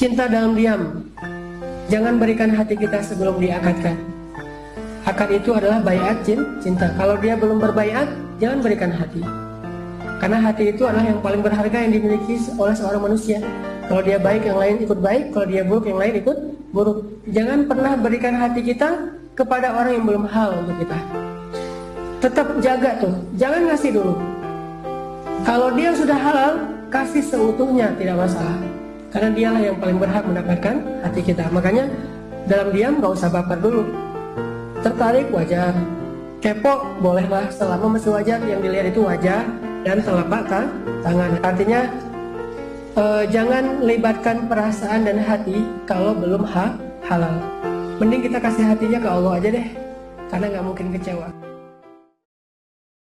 Cinta dalam diam. Jangan berikan hati kita sebelum diakatkan. Akad itu adalah bayat cinta. Kalau dia belum berbayat, jangan berikan hati. Karena hati itu adalah yang paling berharga yang dimiliki oleh seorang manusia. Kalau dia baik, yang lain ikut baik. Kalau dia buruk, yang lain ikut buruk. Jangan pernah berikan hati kita kepada orang yang belum hal untuk kita. Tetap jaga tuh, jangan ngasih dulu. Kalau dia sudah halal, kasih seutuhnya tidak masalah. Karena dialah yang paling berhak mendapatkan hati kita. Makanya dalam diam gak usah baper dulu. Tertarik wajar, kepo bolehlah selama masih wajar yang dilihat itu wajah dan telapak tangan. Artinya eh, jangan libatkan perasaan dan hati kalau belum ha halal. Mending kita kasih hatinya ke Allah aja deh, karena nggak mungkin kecewa.